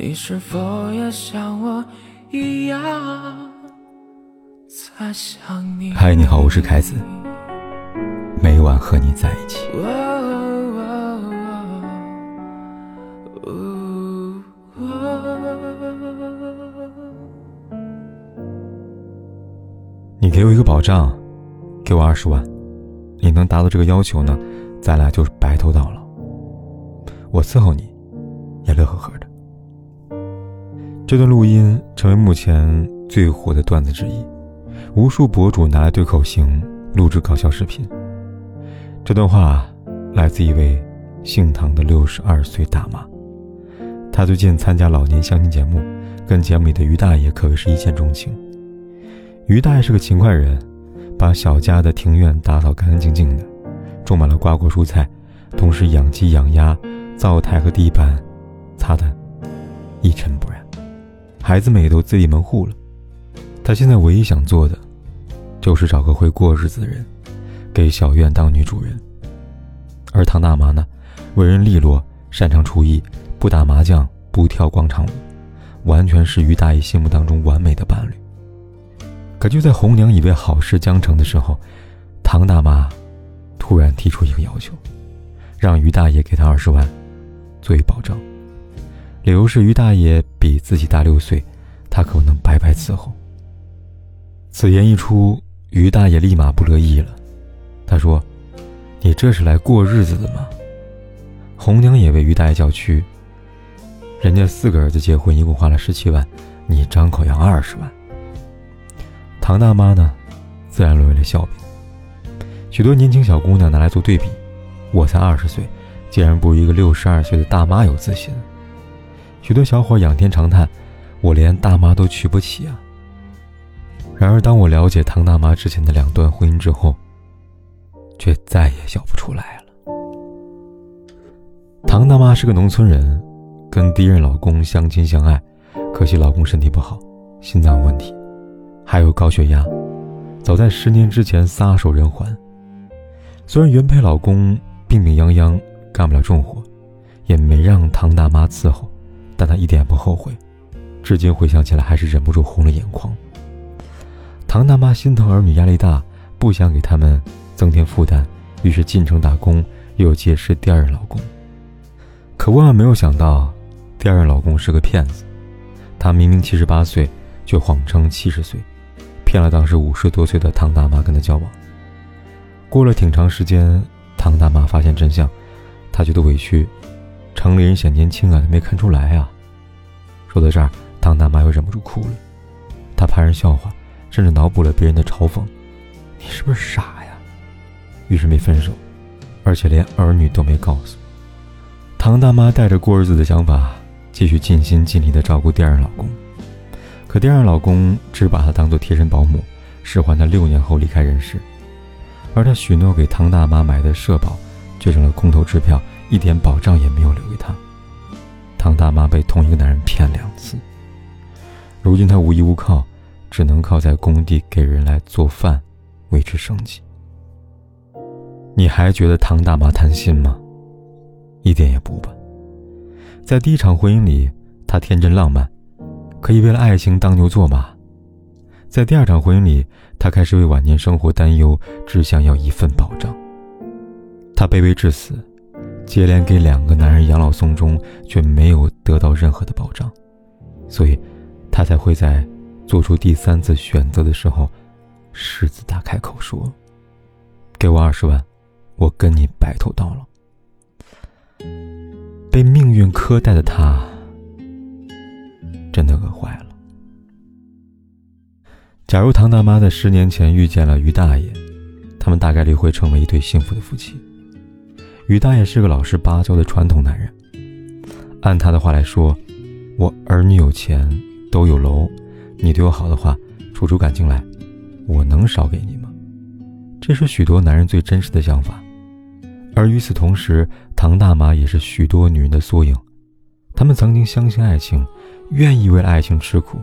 你是否也像我一样在想你？嗨，你好，我是凯子，每晚和你在一起。你给我一个保障，给我二十万，你能达到这个要求呢，咱俩就是白头到老。我伺候你，也乐呵呵的。这段录音成为目前最火的段子之一，无数博主拿来对口型录制搞笑视频。这段话来自一位姓唐的六十二岁大妈，她最近参加老年相亲节目，跟节目里的于大爷可谓是一见钟情。于大爷是个勤快人，把小家的庭院打扫干干净净的，种满了瓜果蔬菜，同时养鸡养鸭，灶台和地板擦得一尘不染。孩子们也都自立门户了，他现在唯一想做的，就是找个会过日子的人，给小院当女主人。而唐大妈呢，为人利落，擅长厨艺，不打麻将，不跳广场舞，完全是于大爷心目当中完美的伴侣。可就在红娘以为好事将成的时候，唐大妈突然提出一个要求，让于大爷给她二十万作为保障。理由是于大爷比自己大六岁，他可能白白伺候。此言一出，于大爷立马不乐意了。他说：“你这是来过日子的吗？”红娘也为于大爷叫屈。人家四个儿子结婚一共花了十七万，你张口要二十万。唐大妈呢，自然沦为了笑柄。许多年轻小姑娘拿来做对比，我才二十岁，竟然不如一个六十二岁的大妈有自信。许多小伙仰天长叹：“我连大妈都娶不起啊！”然而，当我了解唐大妈之前的两段婚姻之后，却再也笑不出来了。唐大妈是个农村人，跟第一任老公相亲相爱，可惜老公身体不好，心脏有问题，还有高血压，早在十年之前撒手人寰。虽然原配老公病病殃殃，干不了重活，也没让唐大妈伺候。但他一点也不后悔，至今回想起来还是忍不住红了眼眶。唐大妈心疼儿女压力大，不想给他们增添负担，于是进城打工，又结识第二任老公。可万万没有想到，第二任老公是个骗子。他明明七十八岁，却谎称七十岁，骗了当时五十多岁的唐大妈跟他交往。过了挺长时间，唐大妈发现真相，她觉得委屈。城里人显年轻啊，没看出来啊。说到这儿，唐大妈又忍不住哭了。她怕人笑话，甚至脑补了别人的嘲讽：“你是不是傻呀？”于是没分手，而且连儿女都没告诉。唐大妈带着过日子的想法，继续尽心尽力地照顾第二老公。可第二老公只把她当做贴身保姆，使唤她六年后离开人世。而她许诺给唐大妈买的社保，却成了空头支票。一点保障也没有留给她。唐大妈被同一个男人骗两次，如今她无依无靠，只能靠在工地给人来做饭，维持生计。你还觉得唐大妈贪心吗？一点也不吧。在第一场婚姻里，她天真浪漫，可以为了爱情当牛做马；在第二场婚姻里，她开始为晚年生活担忧，只想要一份保障。她卑微至死。接连给两个男人养老送终，却没有得到任何的保障，所以，他才会在做出第三次选择的时候，狮子大开口说：“给我二十万，我跟你白头到老。”被命运苛待的他，真的饿坏了。假如唐大妈在十年前遇见了于大爷，他们大概率会成为一对幸福的夫妻。于大爷是个老实巴交的传统男人，按他的话来说，我儿女有钱都有楼，你对我好的话，处出感情来，我能少给你吗？这是许多男人最真实的想法，而与此同时，唐大妈也是许多女人的缩影，她们曾经相信爱情，愿意为爱情吃苦，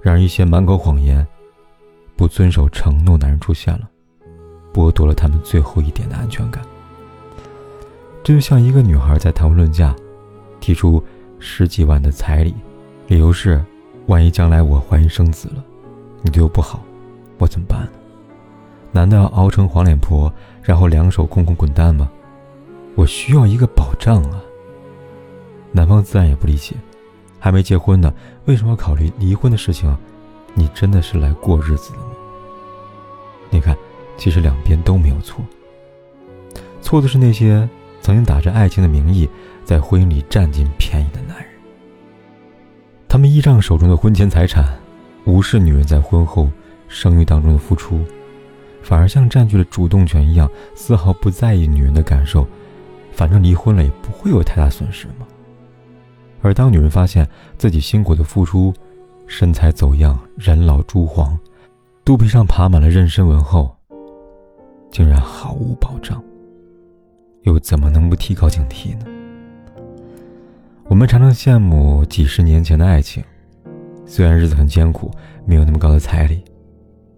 然而一些满口谎言、不遵守承诺男人出现了，剥夺了他们最后一点的安全感。这就像一个女孩在谈婚论嫁，提出十几万的彩礼，理由是，万一将来我怀孕生子了，你对我不好，我怎么办？难道要熬成黄脸婆，然后两手空空滚蛋吗？我需要一个保障啊！男方自然也不理解，还没结婚呢，为什么要考虑离婚的事情啊？你真的是来过日子的吗？你看，其实两边都没有错，错的是那些曾经打着爱情的名义，在婚姻里占尽便宜的男人。他们依仗手中的婚前财产，无视女人在婚后生育当中的付出。反而像占据了主动权一样，丝毫不在意女人的感受，反正离婚了也不会有太大损失嘛。而当女人发现自己辛苦的付出，身材走样、人老珠黄，肚皮上爬满了妊娠纹后，竟然毫无保障，又怎么能不提高警惕呢？我们常常羡慕几十年前的爱情，虽然日子很艰苦，没有那么高的彩礼，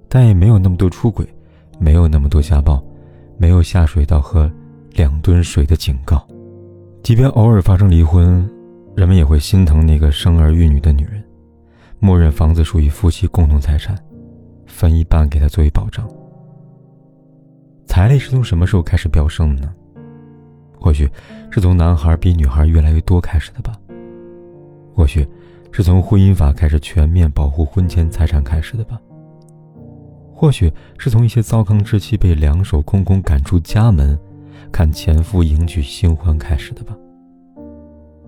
但也没有那么多出轨。没有那么多家暴，没有下水道喝两吨水的警告，即便偶尔发生离婚，人们也会心疼那个生儿育女的女人，默认房子属于夫妻共同财产，分一半给她作为保障。彩礼是从什么时候开始飙升的呢？或许是从男孩比女孩越来越多开始的吧。或许是从婚姻法开始全面保护婚前财产开始的吧。或许是从一些糟糠之妻被两手空空赶出家门，看前夫迎娶新欢开始的吧。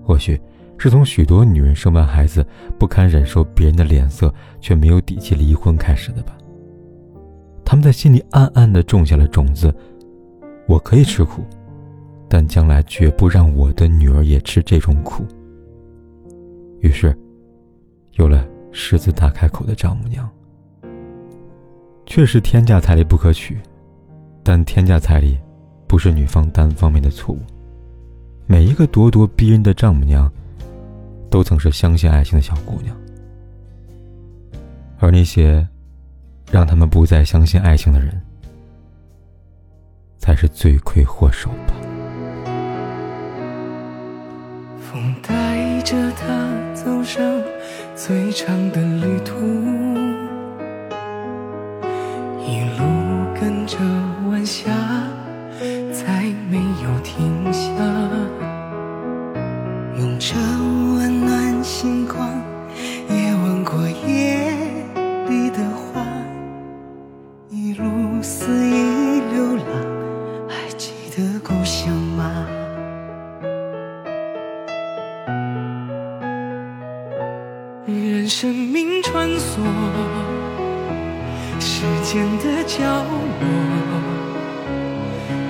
或许是从许多女人生完孩子不堪忍受别人的脸色，却没有底气离婚开始的吧。他们在心里暗暗的种下了种子：我可以吃苦，但将来绝不让我的女儿也吃这种苦。于是，有了狮子大开口的丈母娘。确实天价彩礼不可取，但天价彩礼不是女方单方面的错误。每一个咄咄逼人的丈母娘，都曾是相信爱情的小姑娘，而那些让他们不再相信爱情的人，才是罪魁祸首吧。风带着他走上最长的旅途。一路跟着晚霞，穿梭。时间的角落，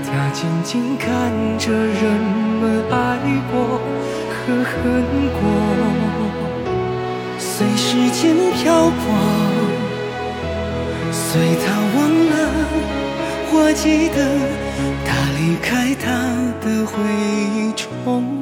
他静静看着人们爱过和恨过，随时间漂泊，随他忘了或记得，他离开他的回忆，重